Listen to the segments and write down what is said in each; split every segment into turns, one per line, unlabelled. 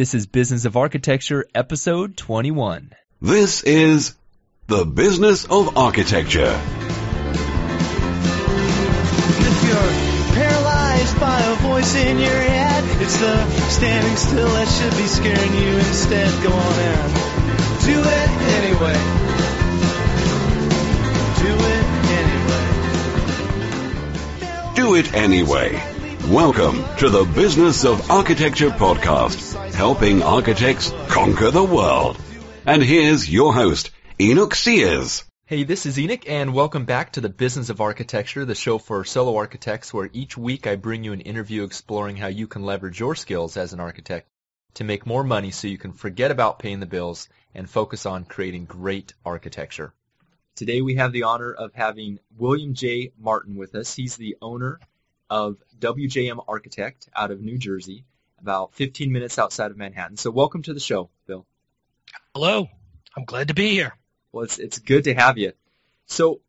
This is Business of Architecture, episode 21.
This is The Business of Architecture.
If you're paralyzed by a voice in your head, it's the standing still that should be scaring you instead. Go on and do it anyway. Do it anyway.
Do it anyway. Welcome to the Business of Architecture podcast, helping architects conquer the world. And here's your host, Enoch Sears.
Hey, this is Enoch, and welcome back to the Business of Architecture, the show for solo architects, where each week I bring you an interview exploring how you can leverage your skills as an architect to make more money so you can forget about paying the bills and focus on creating great architecture. Today we have the honor of having William J. Martin with us. He's the owner of WJM Architect out of New Jersey, about 15 minutes outside of Manhattan. So welcome to the show, Bill.
Hello. I'm glad to be here.
Well, it's, it's good to have you. So,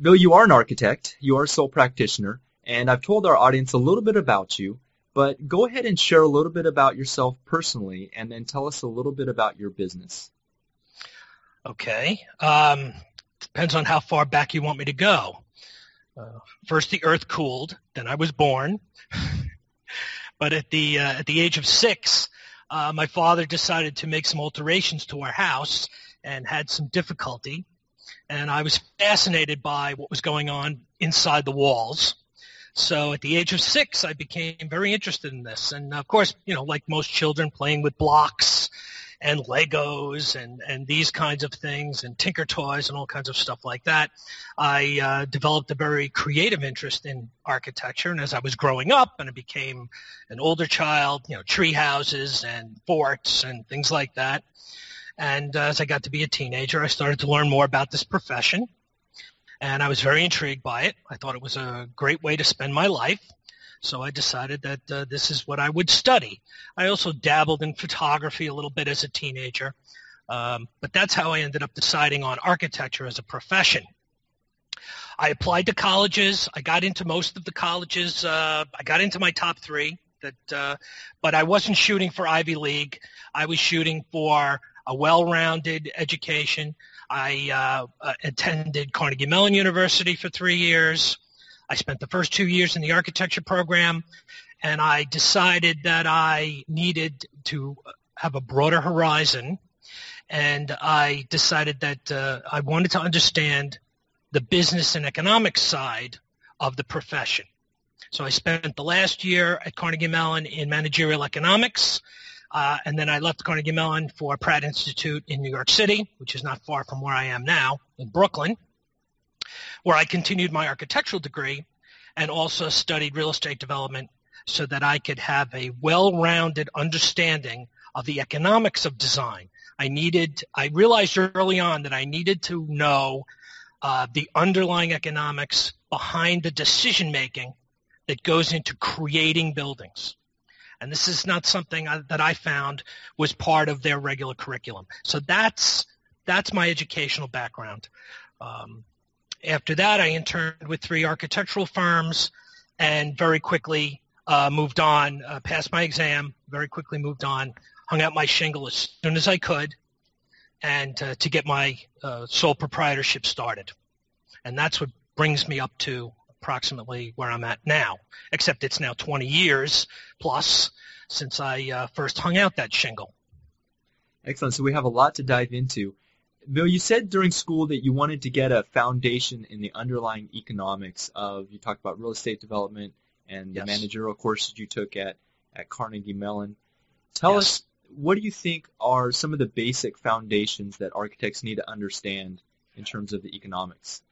Bill, you are an architect. You are a sole practitioner, and I've told our audience a little bit about you, but go ahead and share a little bit about yourself personally, and then tell us a little bit about your business.
Okay. Um, depends on how far back you want me to go. Uh, first, the earth cooled. Then I was born. but at the uh, at the age of six, uh, my father decided to make some alterations to our house and had some difficulty. And I was fascinated by what was going on inside the walls. So at the age of six, I became very interested in this. And of course, you know, like most children, playing with blocks and Legos and, and these kinds of things and Tinker Toys and all kinds of stuff like that. I uh, developed a very creative interest in architecture. And as I was growing up and I became an older child, you know, tree houses and forts and things like that. And uh, as I got to be a teenager, I started to learn more about this profession. And I was very intrigued by it. I thought it was a great way to spend my life. So I decided that uh, this is what I would study. I also dabbled in photography a little bit as a teenager, um, but that's how I ended up deciding on architecture as a profession. I applied to colleges. I got into most of the colleges. Uh, I got into my top three, that, uh, but I wasn't shooting for Ivy League. I was shooting for a well-rounded education. I uh, attended Carnegie Mellon University for three years. I spent the first two years in the architecture program, and I decided that I needed to have a broader horizon, and I decided that uh, I wanted to understand the business and economic side of the profession. So I spent the last year at Carnegie Mellon in managerial economics, uh, and then I left Carnegie Mellon for Pratt Institute in New York City, which is not far from where I am now in Brooklyn where I continued my architectural degree and also studied real estate development so that I could have a well-rounded understanding of the economics of design. I needed, I realized early on that I needed to know uh, the underlying economics behind the decision making that goes into creating buildings. And this is not something I, that I found was part of their regular curriculum. So that's that's my educational background. Um, after that, I interned with three architectural firms and very quickly uh, moved on, uh, passed my exam, very quickly moved on, hung out my shingle as soon as I could, and uh, to get my uh, sole proprietorship started. And that's what brings me up to approximately where I'm at now, except it's now 20 years plus since I uh, first hung out that shingle.
Excellent. So we have a lot to dive into. Bill, you said during school that you wanted to get a foundation in the underlying economics of, you talked about real estate development and the managerial courses you took at, at Carnegie Mellon. Tell
Yes.
us, what do you think are some of the basic foundations that architects need to understand in terms of the economics?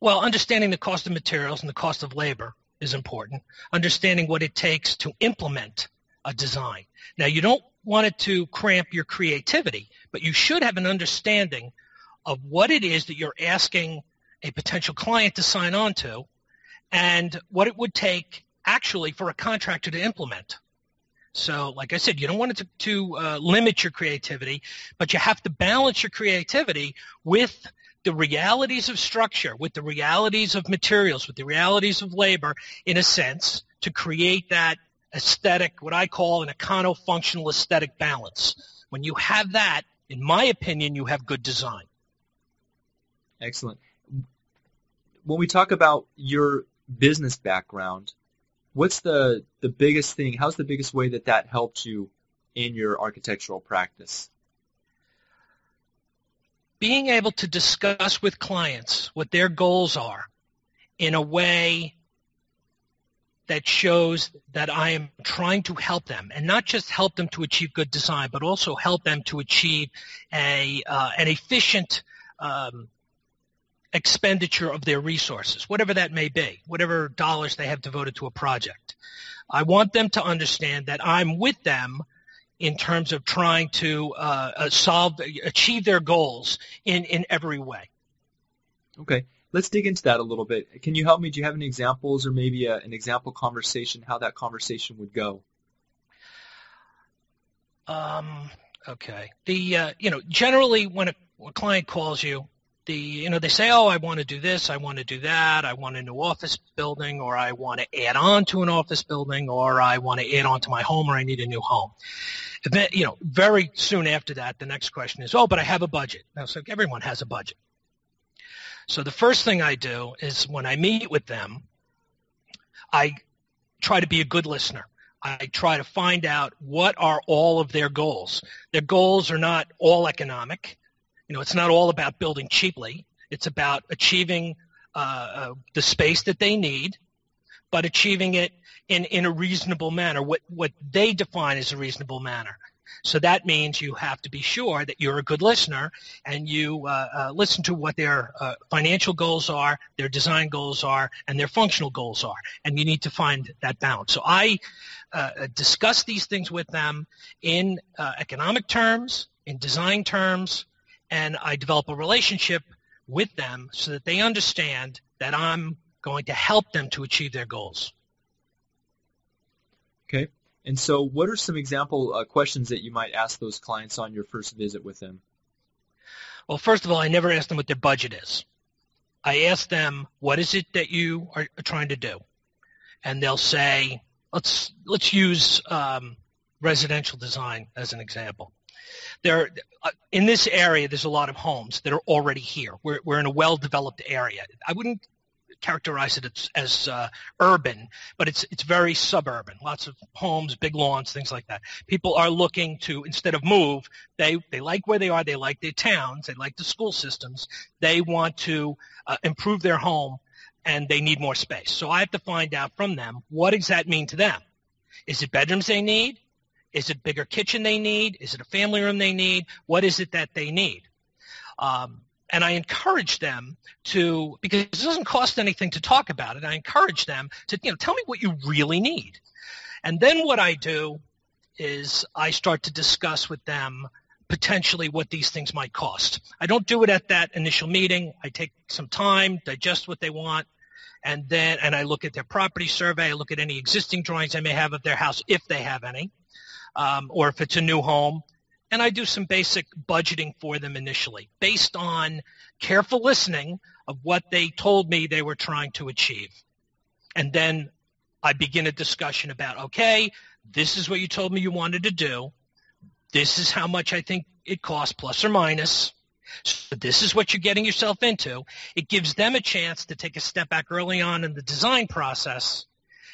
Well, understanding the cost of materials and the cost of labor is important. Understanding what it takes to implement a design. Now, you don't want it to cramp your creativity, but you should have an understanding of what it is that you're asking a potential client to sign on to and what it would take actually for a contractor to implement. So, like I said, you don't want it to, to uh, limit your creativity, but you have to balance your creativity with the realities of structure, with the realities of materials, with the realities of labor, in a sense, to create that aesthetic, what I call an econo-functional aesthetic balance. When you have that, in my opinion, you have good design.
Excellent. When we talk about your business background, what's the, the biggest thing, how's the biggest way that that helped you in your architectural practice?
Being able to discuss with clients what their goals are in a way that shows that I am trying to help them and not just help them to achieve good design, but also help them to achieve a, uh, an efficient um, expenditure of their resources, whatever that may be, whatever dollars they have devoted to a project. I want them to understand that I'm with them in terms of trying to uh, uh solve, achieve their goals in, in every way.
Okay let's dig into that a little bit. Can you help me? Do you have any examples or maybe a, an example conversation, how that conversation would go?
Um, okay. The, uh, you know, generally when a, a client calls you, the, you know, they say, oh, I want to do this, I want to do that, I want a new office building, or I want to add on to an office building, or I want to add on to my home, or I need a new home. Then, you know, very soon after that, the next question is, oh, but I have a budget. Now, so everyone has a budget. So the first thing I do is when I meet with them, I try to be a good listener. I try to find out what are all of their goals. Their goals are not all economic. You know, it's not all about building cheaply. It's about achieving uh, uh, the space that they need, but achieving it in, in a reasonable manner, what, what they define as a reasonable manner. So that means you have to be sure that you're a good listener and you uh, uh, listen to what their uh, financial goals are, their design goals are, and their functional goals are. And you need to find that balance. So I uh, discuss these things with them in uh, economic terms, in design terms, and I develop a relationship with them so that they understand that I'm going to help them to achieve their goals.
Okay. And so what are some example uh, questions that you might ask those clients on your first visit with them?
Well, first of all, I never ask them what their budget is. I ask them, what is it that you are trying to do? And they'll say, let's, let's use um, residential design as an example. There, uh, in this area, there's a lot of homes that are already here. We're, we're in a well-developed area. I wouldn't characterize it as, as uh, urban, but it's it's very suburban. Lots of homes, big lawns, things like that. People are looking to instead of move, they they like where they are. They like their towns. They like the school systems. They want to uh, improve their home, and they need more space. So I have to find out from them what does that mean to them. Is it bedrooms they need? Is it bigger kitchen they need? Is it a family room they need? What is it that they need? Um, and I encourage them to because it doesn't cost anything to talk about it. I encourage them to you know tell me what you really need, and then what I do is I start to discuss with them potentially what these things might cost. I don't do it at that initial meeting. I take some time, digest what they want, and then and I look at their property survey. I look at any existing drawings I may have of their house if they have any, um, or if it's a new home and I do some basic budgeting for them initially based on careful listening of what they told me they were trying to achieve. And then I begin a discussion about, okay, this is what you told me you wanted to do. This is how much I think it costs, plus or minus. So this is what you're getting yourself into. It gives them a chance to take a step back early on in the design process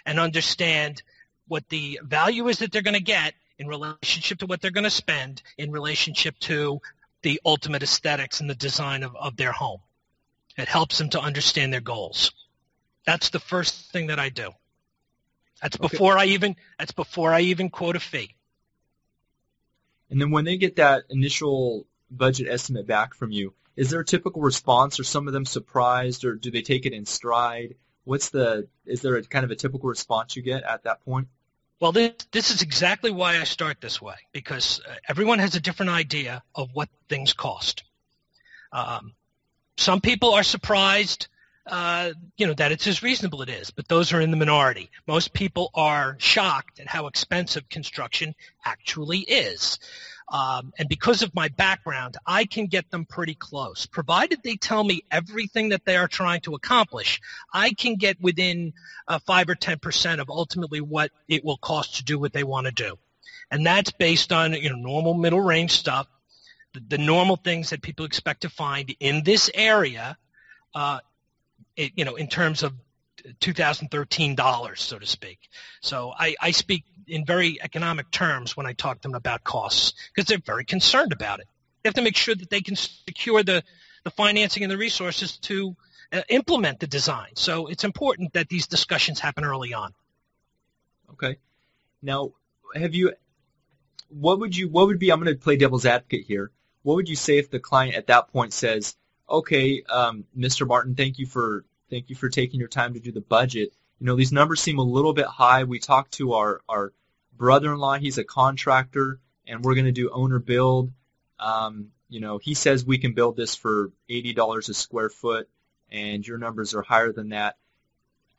and understand what the value is that they're going to get in relationship to what they're going to spend, in relationship to the ultimate aesthetics and the design of, of their home. It helps them to understand their goals. That's the first thing that I do. That's before okay. I even that's before I even quote a fee.
And then when they get that initial budget estimate back from you, is there a typical response? Are some of them surprised, or do they take it in stride? What's the is there a kind of a typical response you get at that point?
Well, this, this is exactly why I start this way, because uh, everyone has a different idea of what things cost. Um, some people are surprised uh, you know, that it's as reasonable it is, but those are in the minority. Most people are shocked at how expensive construction actually is. Um, and because of my background, I can get them pretty close. Provided they tell me everything that they are trying to accomplish, I can get within uh, 5 or 10% of ultimately what it will cost to do what they want to do. And that's based on, you know, normal middle range stuff, the, the normal things that people expect to find in this area, uh, you know, in terms of 2013 dollars, so to speak. So I, I speak in very economic terms when I talk to them about costs because they're very concerned about it. They have to make sure that they can secure the, the financing and the resources to uh, implement the design. So it's important that these discussions happen early on.
Okay. Now, have you? What would you? What would be? I'm going to play devil's advocate here. What would you say if the client at that point says, "Okay, um, Mr. Martin, thank you for thank you for taking your time to do the budget you know, these numbers seem a little bit high. We talked to our, our brother-in-law. He's a contractor, and we're going to do owner build. Um, you know, he says we can build this for $80 a square foot, and your numbers are higher than that.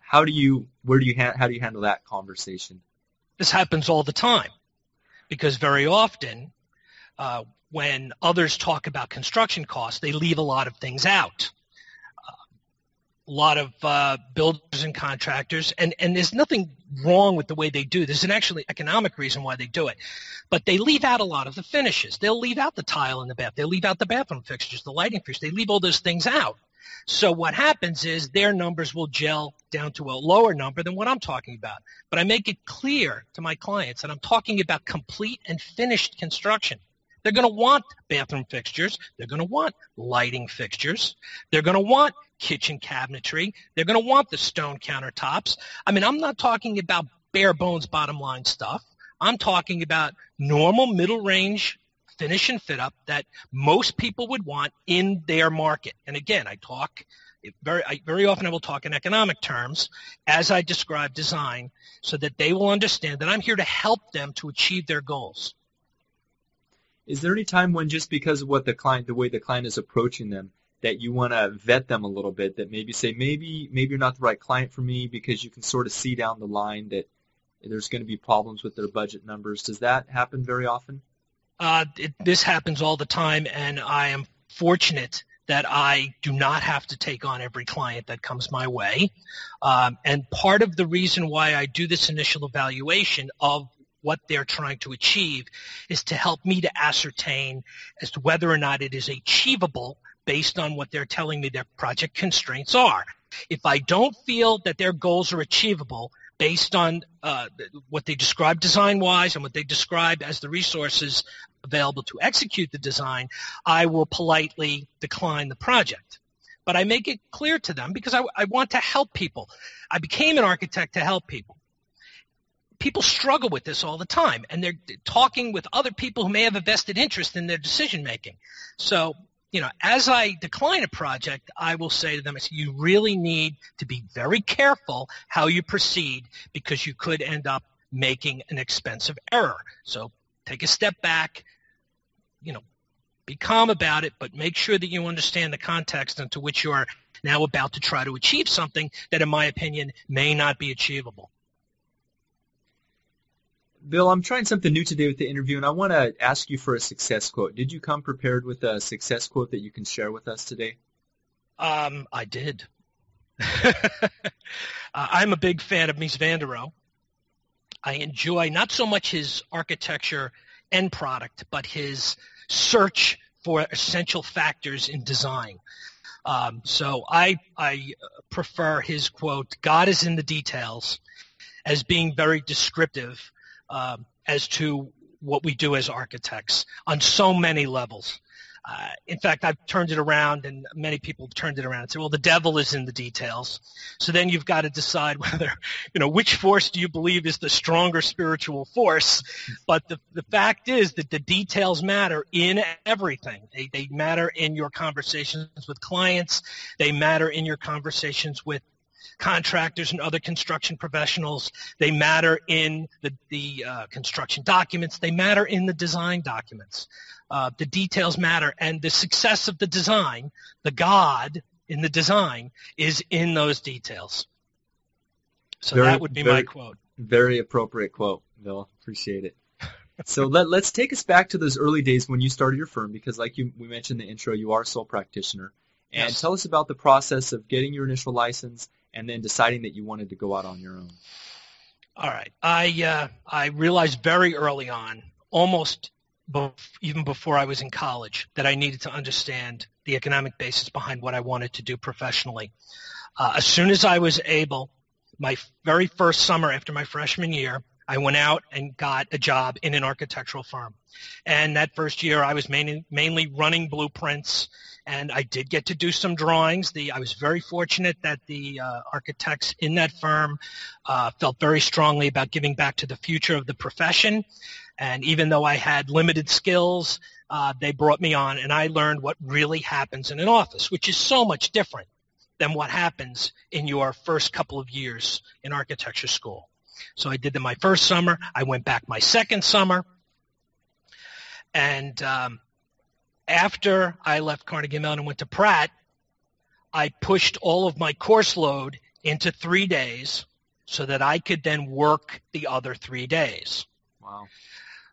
How do you, where do you, ha- how do you handle that conversation?
This happens all the time because very often uh, when others talk about construction costs, they leave a lot of things out a lot of uh, builders and contractors, and, and there's nothing wrong with the way they do. There's an actually economic reason why they do it, but they leave out a lot of the finishes. They'll leave out the tile in the bath. They'll leave out the bathroom fixtures, the lighting fixtures. They leave all those things out. So what happens is their numbers will gel down to a lower number than what I'm talking about. But I make it clear to my clients that I'm talking about complete and finished construction. They're going to want bathroom fixtures. They're going to want lighting fixtures. They're going to want kitchen cabinetry. They're going to want the stone countertops. I mean, I'm not talking about bare bones bottom line stuff. I'm talking about normal middle range finish and fit up that most people would want in their market. And again, I talk very, I, very often I will talk in economic terms as I describe design so that they will understand that I'm here to help them to achieve their goals.
Is there any time when just because of what the client, the way the client is approaching them, that you want to vet them a little bit, that maybe say, maybe, maybe you're not the right client for me because you can sort of see down the line that there's going to be problems with their budget numbers. Does that happen very often?
Uh, it, this happens all the time, and I am fortunate that I do not have to take on every client that comes my way. Um, and part of the reason why I do this initial evaluation of what they're trying to achieve is to help me to ascertain as to whether or not it is achievable based on what they're telling me their project constraints are. If I don't feel that their goals are achievable based on uh, what they describe design-wise and what they describe as the resources available to execute the design, I will politely decline the project. But I make it clear to them because I, I want to help people. I became an architect to help people people struggle with this all the time and they're talking with other people who may have a vested interest in their decision making. So, you know, as I decline a project, I will say to them, you really need to be very careful how you proceed because you could end up making an expensive error. So take a step back, you know, be calm about it, but make sure that you understand the context into which you are now about to try to achieve something that, in my opinion, may not be achievable.
Bill, I'm trying something new today with the interview, and I want to ask you for a success quote. Did you come prepared with a success quote that you can share with us today?
Um, I did. uh, I'm a big fan of Mies van der Rohe. I enjoy not so much his architecture end product, but his search for essential factors in design. Um, so I, I prefer his quote, God is in the details, as being very descriptive um, as to what we do as architects on so many levels. Uh, in fact, I've turned it around, and many people have turned it around and said, "Well, the devil is in the details." So then you've got to decide whether, you know, which force do you believe is the stronger spiritual force. But the the fact is that the details matter in everything. They they matter in your conversations with clients. They matter in your conversations with contractors and other construction professionals. They matter in the, the uh, construction documents. They matter in the design documents. Uh, the details matter, and the success of the design, the God in the design is in those details. So
Very-
that would be my
very-
quote.
Very appropriate quote, Bill. Appreciate it. so let, let's take us back to those early days when you started your firm, because like you, we mentioned in the intro, you are a sole practitioner. And
Yes.
tell us about the process of getting your initial license and then deciding that you wanted to go out on your own.
All right. I uh, I realized very early on, almost bef- even before I was in college, that I needed to understand the economic basis behind what I wanted to do professionally. Uh, as soon as I was able, my very first summer after my freshman year, I went out and got a job in an architectural firm. And that first year, I was mainly, mainly running blueprints, and I did get to do some drawings. The I was very fortunate that the uh, architects in that firm uh, felt very strongly about giving back to the future of the profession. And even though I had limited skills, uh, they brought me on, and I learned what really happens in an office, which is so much different than what happens in your first couple of years in architecture school. So I did that my first summer. I went back my second summer. And um, after I left Carnegie Mellon and went to Pratt, I pushed all of my course load into three days so that I could then work the other three days.
Wow.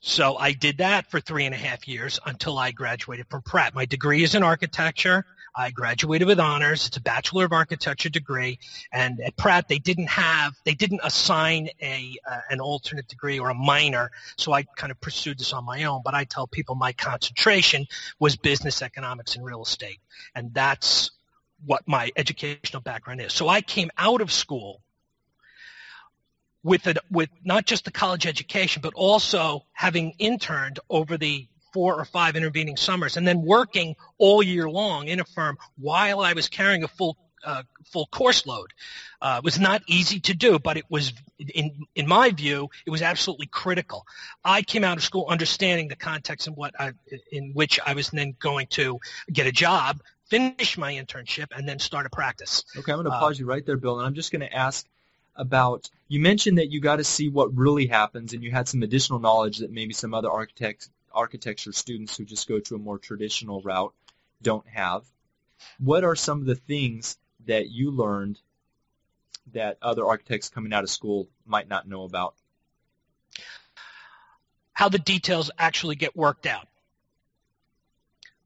So I did that for three and a half years until I graduated from Pratt. My degree is in architecture. I graduated with honors. It's a Bachelor of Architecture degree. And at Pratt, they didn't have, they didn't assign a uh, an alternate degree or a minor. So I kind of pursued this on my own. But I tell people my concentration was business economics and real estate, and that's what my educational background is. So I came out of school with it with not just the college education, but also having interned over the four or five intervening summers, and then working all year long in a firm while I was carrying a full uh, full course load. Uh, it was not easy to do, but it was, in in my view, it was absolutely critical. I came out of school understanding the context in what I, in which I was then going to get a job, finish my internship, and then start a practice.
Okay, I'm going to
Uh,
pause you right there, Bill, and I'm just going to ask about, you mentioned that you got to see what really happens and you had some additional knowledge that maybe some other architect, architecture students who just go to a more traditional route don't have. What are some of the things that you learned that other architects coming out of school might not know about?
how the details actually get worked out.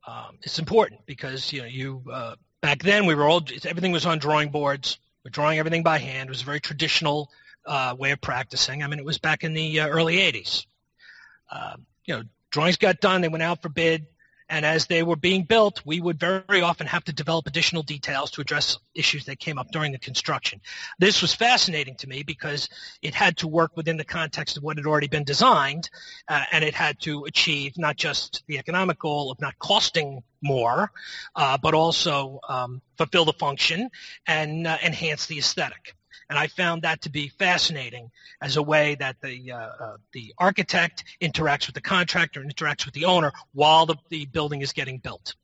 Um, it's important because you know you uh, back then we were all everything was on drawing boards. We're drawing everything by hand. It was a very traditional uh, way of practicing. I mean, it was back in the uh, early '80s. Um, you know, drawings got done. They went out for bid, and as they were being built, we would very often have to develop additional details to address issues that came up during the construction. This was fascinating to me because it had to work within the context of what had already been designed, uh, and it had to achieve not just the economic goal of not costing more, uh, but also um, fulfill the function and uh, enhance the aesthetic. And I found that to be fascinating as a way that the uh, uh, the architect interacts with the contractor and interacts with the owner while the, the building is getting built.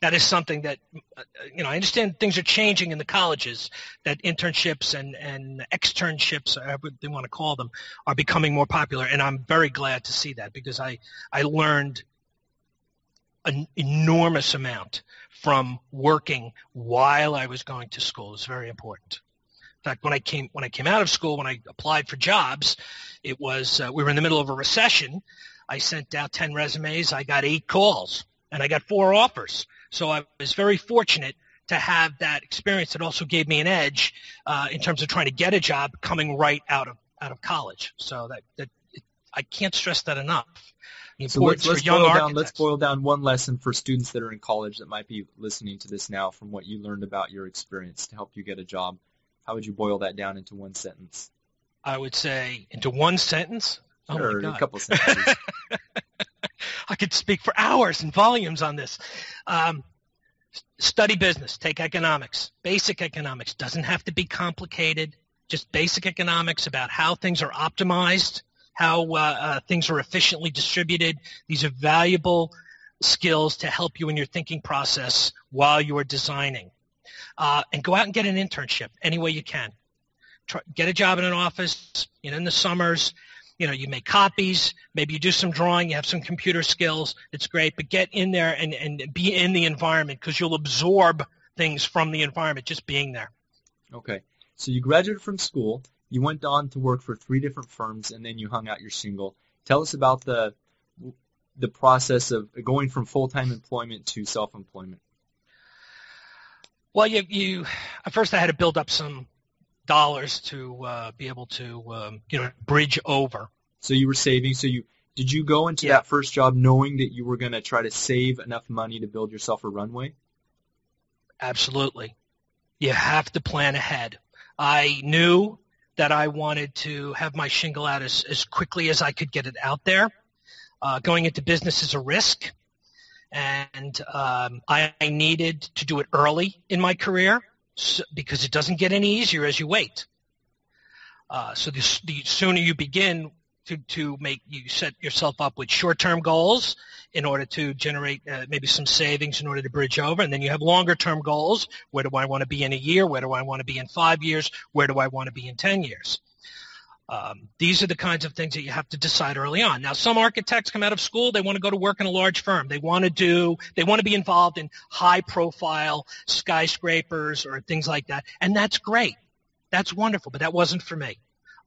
That is something that uh, you know. I understand things are changing in the colleges. That internships and and externships, whatever they want to call them, are becoming more popular, and I'm very glad to see that because I I learned an enormous amount from working while I was going to school. Was very important. In fact, when I came when I came out of school, when I applied for jobs, it was uh, we were in the middle of a recession. I sent out ten resumes. I got eight calls, and I got four offers. So I was very fortunate to have that experience. It also gave me an edge uh, in terms of trying to get a job coming right out of out of college. So that that I can't stress that enough.
So let's, let's boil down. Let's boil down one lesson for students that are in college that might be listening to this now from what you learned about your experience to help you get a job. How would you boil that down into one sentence?
I would say into one sentence. Oh
or
my
a couple sentences.
I could speak for hours and volumes on this. Um, study business, take economics, basic economics. Doesn't have to be complicated. Just basic economics about how things are optimized, how uh, uh, things are efficiently distributed. These are valuable skills to help you in your thinking process while you are designing. Uh, and go out and get an internship any way you can. Try, get a job in an office, you know, in the summers, you know, you make copies, maybe you do some drawing, you have some computer skills. It's great, but get in there and, and be in the environment because you'll absorb things from the environment just being there.
Okay. So you graduated from school, you went on to work for three different firms, and then you hung out your shingle. Tell us about the the process of going from full-time employment to self-employment.
Well, you, you at first I had to build up some dollars to uh, be able to um, you know bridge over.
So you were saving. So you did you go into
Yeah.
that first job knowing that you were going to try to save enough money to build yourself a runway?
Absolutely. You have to plan ahead. I knew that I wanted to have my shingle out as, as quickly as I could get it out there. Uh, going into business is a risk, and um, I, I needed to do it early in my career so, because it doesn't get any easier as you wait. Uh, so the, the sooner you begin to, to make you set yourself up with short-term goals in order to generate uh, maybe some savings in order to bridge over, and then you have longer-term goals. Where do I want to be in a year? Where do I want to be in five years? Where do I want to be in ten years? Um, these are the kinds of things that you have to decide early on. Now, some architects come out of school; they want to go to work in a large firm. They want to do, they want to be involved in high-profile skyscrapers or things like that, and that's great. That's wonderful, but that wasn't for me.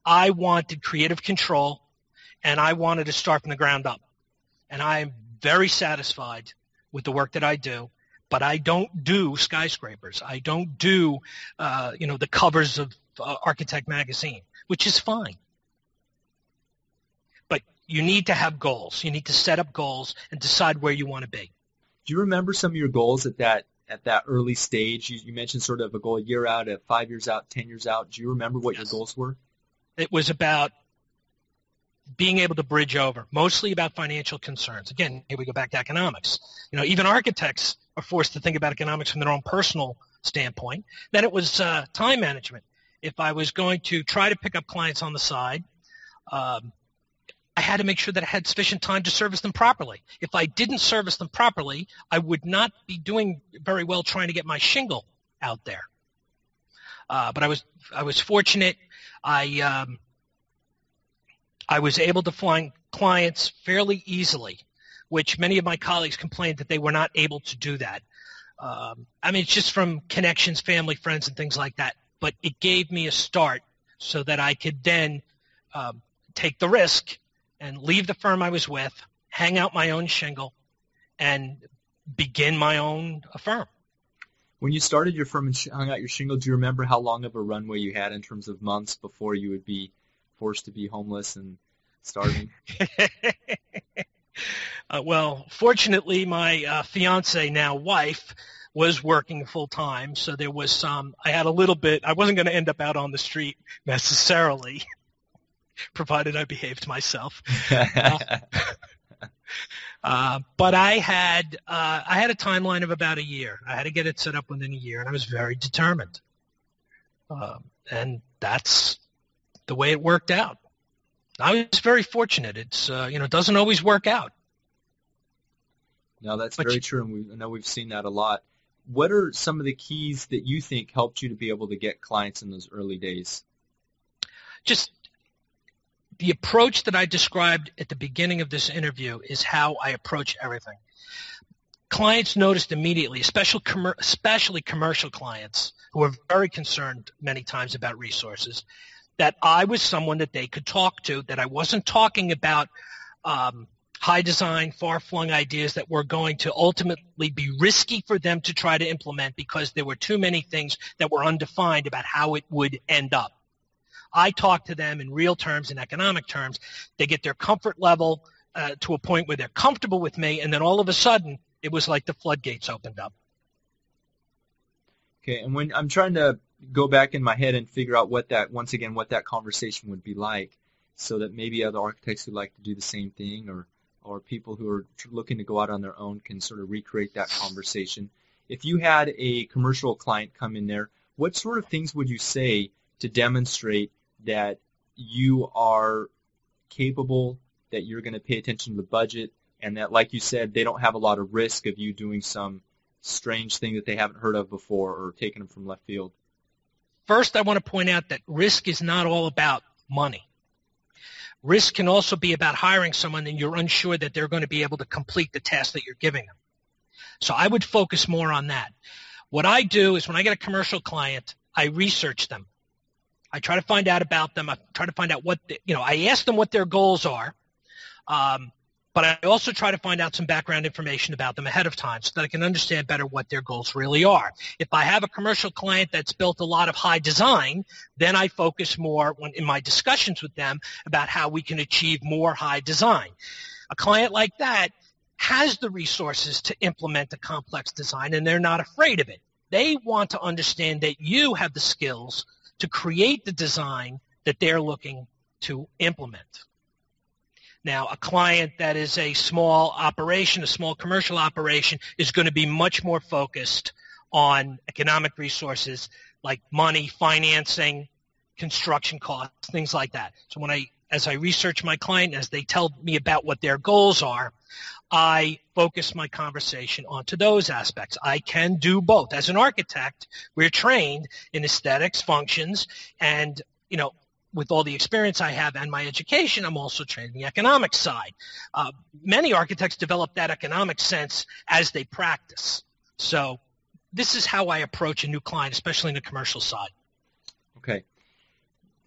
I wanted creative control, and I wanted to start from the ground up. And I'm very satisfied with the work that I do, but I don't do skyscrapers. I don't do, uh, you know, the covers of uh, Architect Magazine, which is fine. But you need to have goals. You need to set up goals and decide where you want to be.
Do you remember some of your goals at that at that early stage? You, you mentioned sort of a goal a year out, a five years out, ten years out. Do you remember what
Yes.
your goals were?
It was about being able to bridge over, mostly about financial concerns. Again, here we go back to economics. You know, even architects are forced to think about economics from their own personal standpoint. Then it was uh, time management. If I was going to try to pick up clients on the side, um, I had to make sure that I had sufficient time to service them properly. If I didn't service them properly, I would not be doing very well trying to get my shingle out there. Uh, but I was I was fortunate. I um, I was able to find clients fairly easily, which many of my colleagues complained that they were not able to do that. Um, I mean, it's just from connections, family, friends, and things like that. But it gave me a start so that I could then um, take the risk and leave the firm I was with, hang out my own shingle, and begin my own firm.
When you started your firm and hung out your shingle, do you remember how long of a runway you had in terms of months before you would be forced to be homeless and starving?
uh, well, fortunately, my uh, fiance, now wife, was working full time, so there was some. I had a little bit. I wasn't going to end up out on the street necessarily, provided I behaved myself. Uh, but I had uh, I had a timeline of about a year. I had to get it set up within a year, and I was very determined. Um, and that's the way it worked out. I was very fortunate. It's uh, you know it doesn't always work out.
no, that's
But
very
you-
true, and we, I know we've seen that a lot. What are some of the keys that you think helped you to be able to get clients in those early days?
Just the approach that I described at the beginning of this interview is how I approach everything. Clients noticed immediately, especially, especially commercial clients who are very concerned many times about resources, that I was someone that they could talk to, that I wasn't talking about um, high design, far-flung ideas that were going to ultimately be risky for them to try to implement because there were too many things that were undefined about how it would end up. I talk to them in real terms, in economic terms. They get their comfort level uh, to a point where they're comfortable with me, and then all of a sudden, it was like the floodgates opened up.
Okay, and when I'm trying to go back in my head and figure out what that once again what that conversation would be like, so that maybe other architects would like to do the same thing, or or people who are looking to go out on their own can sort of recreate that conversation. If you had a commercial client come in there, what sort of things would you say to demonstrate that you are capable, that you're going to pay attention to the budget, and that, like you said, they don't have a lot of risk of you doing some strange thing that they haven't heard of before or taking them from left field.
First, I want to point out that risk is not all about money. Risk can also be about hiring someone and you're unsure that they're going to be able to complete the task that you're giving them. So I would focus more on that. What I do is when I get a commercial client, I research them. I try to find out about them. I try to find out what, the, you know, I ask them what their goals are. Um, but I also try to find out some background information about them ahead of time so that I can understand better what their goals really are. If I have a commercial client that's built a lot of high design, then I focus more when, in my discussions with them about how we can achieve more high design. A client like that has the resources to implement a complex design and they're not afraid of it. They want to understand that you have the skills to create the design that they're looking to implement. Now, a client that is a small operation, a small commercial operation, is going to be much more focused on economic resources like money, financing, construction costs, things like that. So when I, as I research my client, as they tell me about what their goals are, I focus my conversation onto those aspects. I can do both. As an architect, we're trained in aesthetics, functions, and you know, with all the experience I have and my education, I'm also trained in the economic side. Uh, many architects develop that economic sense as they practice. So this is how I approach a new client, especially in the commercial side.
Okay.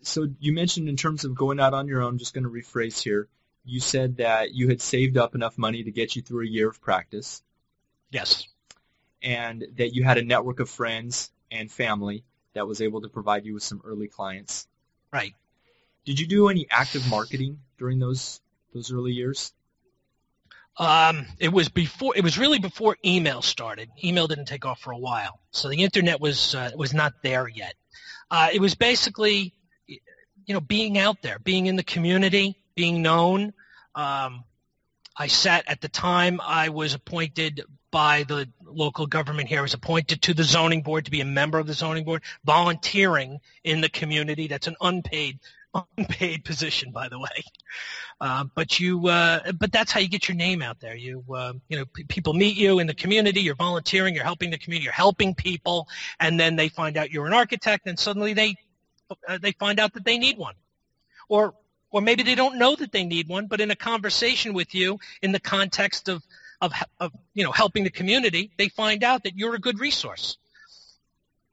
So you mentioned in terms of going out on your own, just going to rephrase here, you said that you had saved up enough money to get you through a year of practice.
Yes.
And that you had a network of friends and family that was able to provide you with some early clients.
Right.
Did you do any active marketing during those those early years?
Um, it was before. It was really before email started. Email didn't take off for a while, so the internet was uh, was not there yet. Uh, it was basically, you know, being out there, being in the community, being known. Um, I sat at the time I was appointed by the local government here. I was appointed to the zoning board to be a member of the zoning board, volunteering in the community. That's an unpaid unpaid position, by the way. Uh, but you, uh, but that's how you get your name out there. You, uh, you know, p- people meet you in the community. You're volunteering. You're helping the community. You're helping people, and then they find out you're an architect, and suddenly they, uh, they find out that they need one, or, or maybe they don't know that they need one, but in a conversation with you, in the context of, of, of you know, helping the community, they find out that you're a good resource.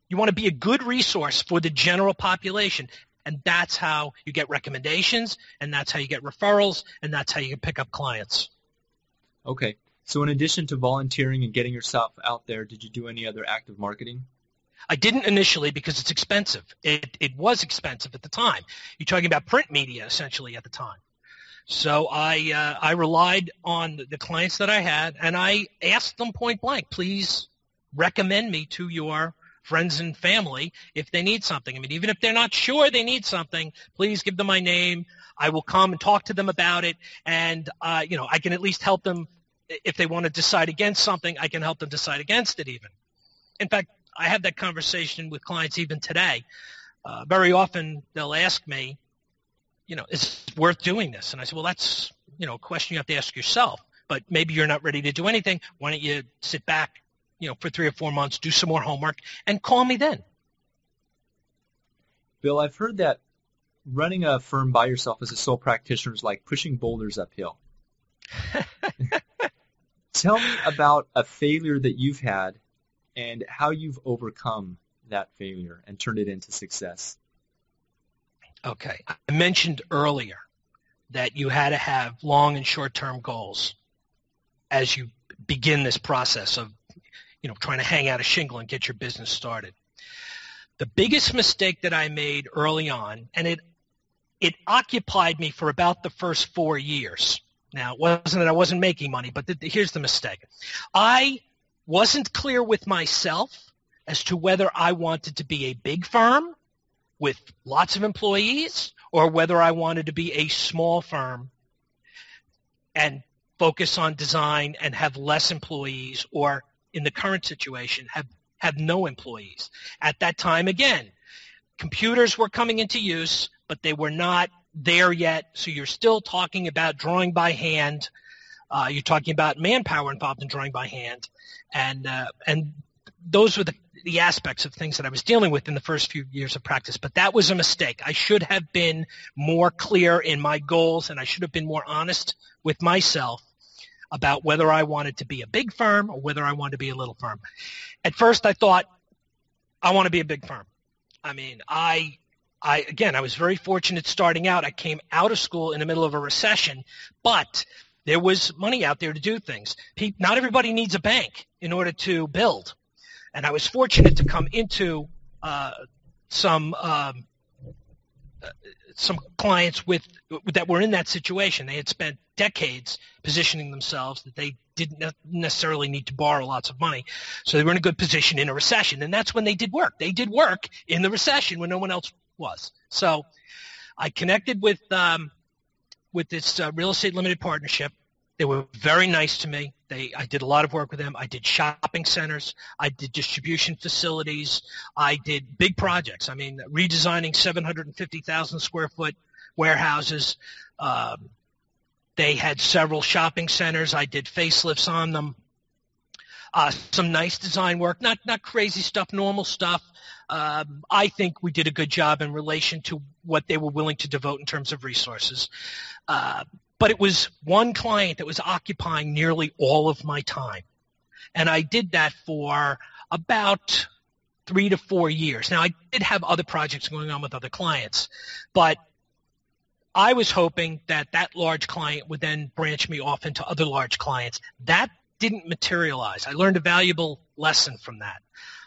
You want to be a good resource for the general population. And that's how you get recommendations, and that's how you get referrals, and that's how you can pick up clients.
Okay. So in addition to volunteering and getting yourself out there, did you do any other active marketing?
I didn't initially because it's expensive. It, it was expensive at the time. You're talking about print media essentially at the time. So I uh, I relied on the clients that I had, and I asked them point blank, please recommend me to your friends and family if they need something. I mean, even if they're not sure they need something, please give them my name. I will come and talk to them about it, and uh, you know, I can at least help them if they want to decide against something. I can help them decide against it. Even, in fact, I have that conversation with clients even today. Uh, very often they'll ask me, you know, is worth doing this? And I said, well, that's you know a question you have to ask yourself. But maybe you're not ready to do anything. Why don't you sit back, you know, for three or four months, do some more homework, and call me then.
Bill, I've heard that running a firm by yourself as a sole practitioner is like pushing boulders uphill. Tell me about a failure that you've had and how you've overcome that failure and turned it into success.
Okay. I mentioned earlier that you had to have long and short-term goals as you begin this process of you know, trying to hang out a shingle and get your business started. The biggest mistake that I made early on, and it it occupied me for about the first four years. Now, it wasn't that I wasn't making money, but the, here's the mistake. I wasn't clear with myself as to whether I wanted to be a big firm with lots of employees or whether I wanted to be a small firm and focus on design and have less employees or in the current situation have, have no employees. At that time, again, computers were coming into use, but they were not there yet. So you're still talking about drawing by hand. Uh, you're talking about manpower involved in drawing by hand, and uh, and those were the the aspects of things that I was dealing with in the first few years of practice. But that was a mistake. I should have been more clear in my goals and I should have been more honest with myself about whether I wanted to be a big firm or whether I wanted to be a little firm. At first I thought I want to be a big firm. I mean, I I again, I was very fortunate starting out. I came out of school in the middle of a recession, but there was money out there to do things. Not everybody needs a bank in order to build, and I was fortunate to come into uh, some um, some clients with that were in that situation. They had spent decades positioning themselves that they didn't necessarily need to borrow lots of money, so they were in a good position in a recession, and that's when they did work. They did work in the recession when no one else was. So I connected with um, with this uh, real estate limited partnership. They were very nice to me. They, I did a lot of work with them. I did shopping centers. I did distribution facilities. I did big projects. I mean, redesigning 750,000 square foot warehouses. Um, they had several shopping centers. I did facelifts on them. Uh, some nice design work, not not crazy stuff, normal stuff. Um, I think we did a good job in relation to what they were willing to devote in terms of resources. Uh, but it was one client that was occupying nearly all of my time. And I did that for about three to four years. Now, I did have other projects going on with other clients, but I was hoping that that large client would then branch me off into other large clients. That didn't materialize. I learned a valuable lesson from that.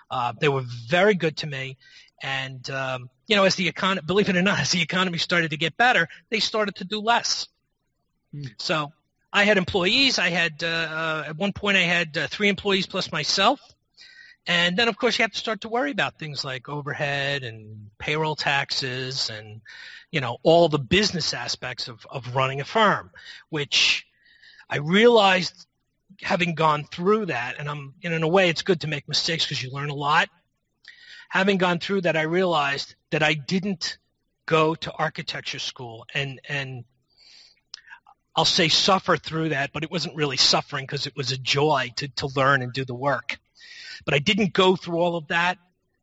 Uh, they were very good to me. And, um, you know, as the economy, believe it or not, as the economy started to get better, they started to do less. Hmm. So I had employees. I had, uh, uh, at one point I had uh, three employees plus myself. And then of course you have to start to worry about things like overhead and payroll taxes and, you know, all the business aspects of, of running a firm, which I realized having gone through that, and I'm in a way it's good to make mistakes because you learn a lot. Having gone through that, I realized that I didn't go to architecture school and and I'll say suffer through that, but it wasn't really suffering because it was a joy to, to learn and do the work. But I didn't go through all of that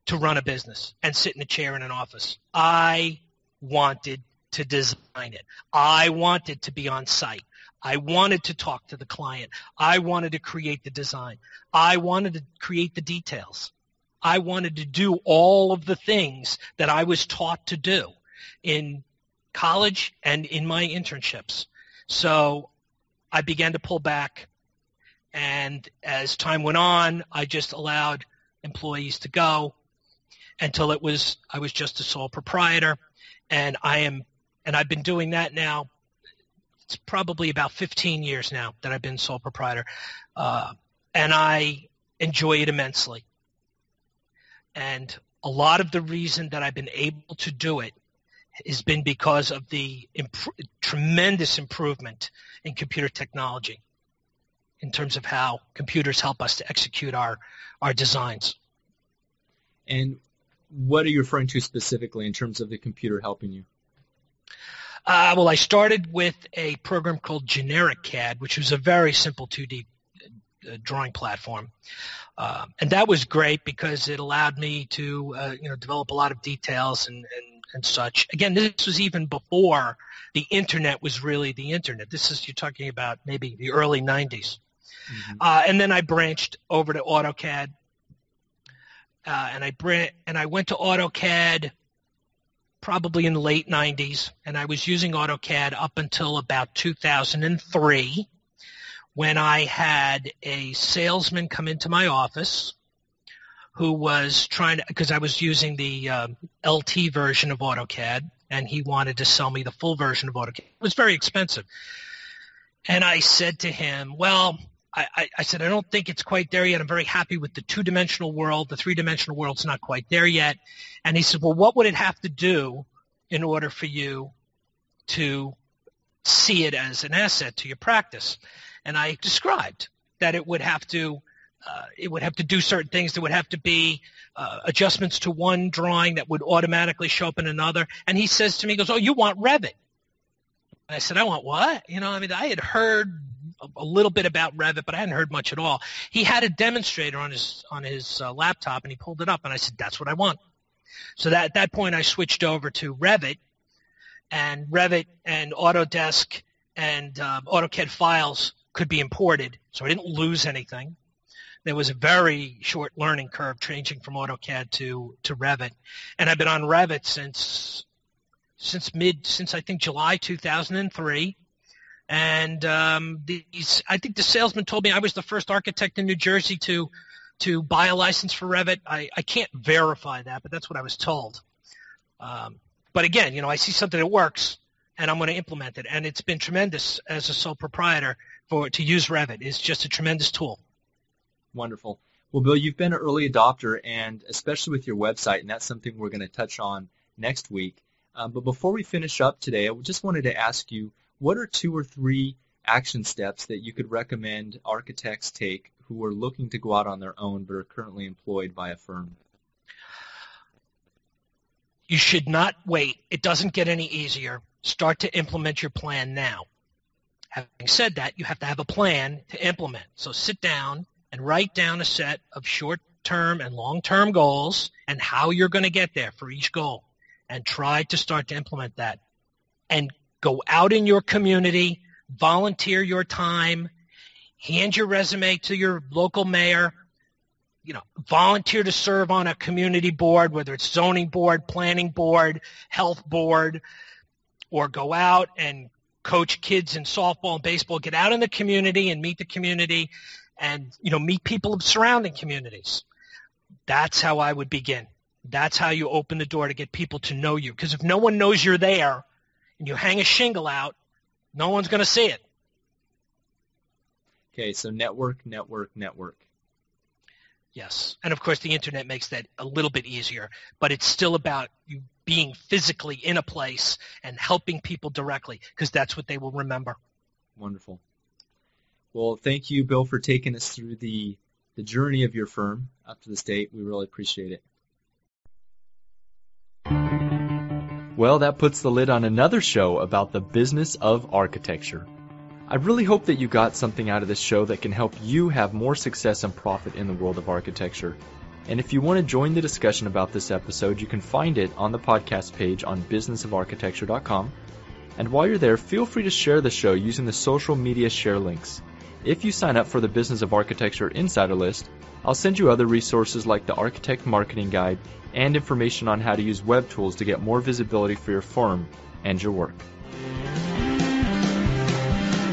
to run a business and sit in a chair in an office. I wanted to design it. I wanted to be on site. I wanted to talk to the client. I wanted to create the design. I wanted to create the details. I wanted to do all of the things that I was taught to do in college and in my internships. So I began to pull back. And as time went on, I just allowed employees to go until it was, I was just a sole proprietor. And I am, and I've been doing that now it's probably about 15 years now that I've been sole proprietor, uh, and I enjoy it immensely. And a lot of the reason that I've been able to do it has been because of the imp- tremendous improvement in computer technology in terms of how computers help us to execute our, our designs.
And what are you referring to specifically in terms of the computer helping you?
Uh, well, I started with a program called Generic CAD, which was a very simple 2D uh, drawing platform. Uh, and that was great because it allowed me to, uh, you know, develop a lot of details and, and, and such. Again, this was even before the internet was really the internet. This is, you're talking about maybe the early 90s. Mm-hmm. Uh, and then I branched over to AutoCAD. Uh, and I bran- and I went to AutoCAD probably in the late 90s, and I was using AutoCAD up until about 2003 when I had a salesman come into my office who was trying to, because I was using the um, LT version of AutoCAD, and he wanted to sell me the full version of AutoCAD. It was very expensive. And I said to him, well, I, I, said, I don't think it's quite there yet. I'm very happy with the two-dimensional world. The three-dimensional world's not quite there yet. And he said, well, what would it have to do in order for you to see it as an asset to your practice? And I described that it would have to it would have to do certain things. There would have to be uh, adjustments to one drawing that would automatically show up in another. And he says to me, he goes, "Oh, you want Revit?" And I said, "I want what?" You know, I mean, I had heard a, little bit about Revit, but I hadn't heard much at all. He had a demonstrator on his on his uh, laptop, and he pulled it up, and I said, "That's what I want." So that at that point, I switched over to Revit, and Revit and Autodesk and um, AutoCAD files could be imported, so I didn't lose anything. There was a very short learning curve changing from AutoCAD to to Revit, and I've been on Revit since since mid since I think July 2003. And um, these, I think the salesman told me I was the first architect in New Jersey to to buy a license for Revit. I, I can't verify that, but that's what I was told. Um, but again, you know, I see something that works, and I'm going to implement it. And it's been tremendous as a sole proprietor for to use Revit. It's just a tremendous tool.
Wonderful. Well, Bill, you've been an early adopter, and especially with your website, and that's something we're going to touch on next week. Um, but before we finish up today, I just wanted to ask you, what are two or three action steps that you could recommend architects take who are looking to go out on their own but are currently employed by a firm?
You should not wait. It doesn't get any easier. Start to implement your plan now. Having said that, you have to have a plan to implement. So sit down and write down a set of short-term and long-term goals and how you're going to get there for each goal and try to start to implement that. And go out in your community, volunteer your time, hand your resume to your local mayor, you know, volunteer to serve on a community board, whether it's zoning board, planning board, health board, or go out and coach kids in softball and baseball, get out in the community and meet the community and, you know, meet people of surrounding communities. That's how I would begin. That's how you open the door to get people to know you. Because if no one knows you're there and you hang a shingle out, no one's going to see it.
Okay, so network, network, network.
Yes. And of course, the internet makes that a little bit easier, but it's still about you being physically in a place and helping people directly because that's what they will remember.
Wonderful. Well, thank you, Bill, for taking us through the, the journey of your firm up to this date. We really appreciate it. Well, that puts the lid on another show about the business of architecture. I really hope that you got something out of this show that can help you have more success and profit in the world of architecture. And if you want to join the discussion about this episode, you can find it on the podcast page on businessofarchitecture.com. And while you're there, feel free to share the show using the social media share links. If you sign up for the Business of Architecture Insider List, I'll send you other resources like the Architect Marketing Guide and information on how to use web tools to get more visibility for your firm and your work.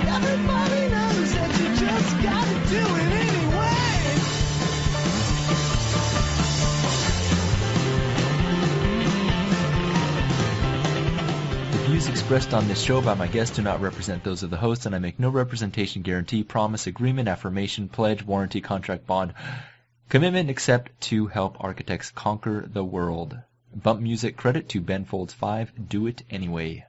Everybody knows that you just gotta do it
views expressed on this show by my guests do not represent those of the host, and I make no representation, guarantee, promise, agreement, affirmation, pledge, warranty, contract, bond, commitment except to help architects conquer the world. Bump music credit to Ben Folds 5. Do it anyway.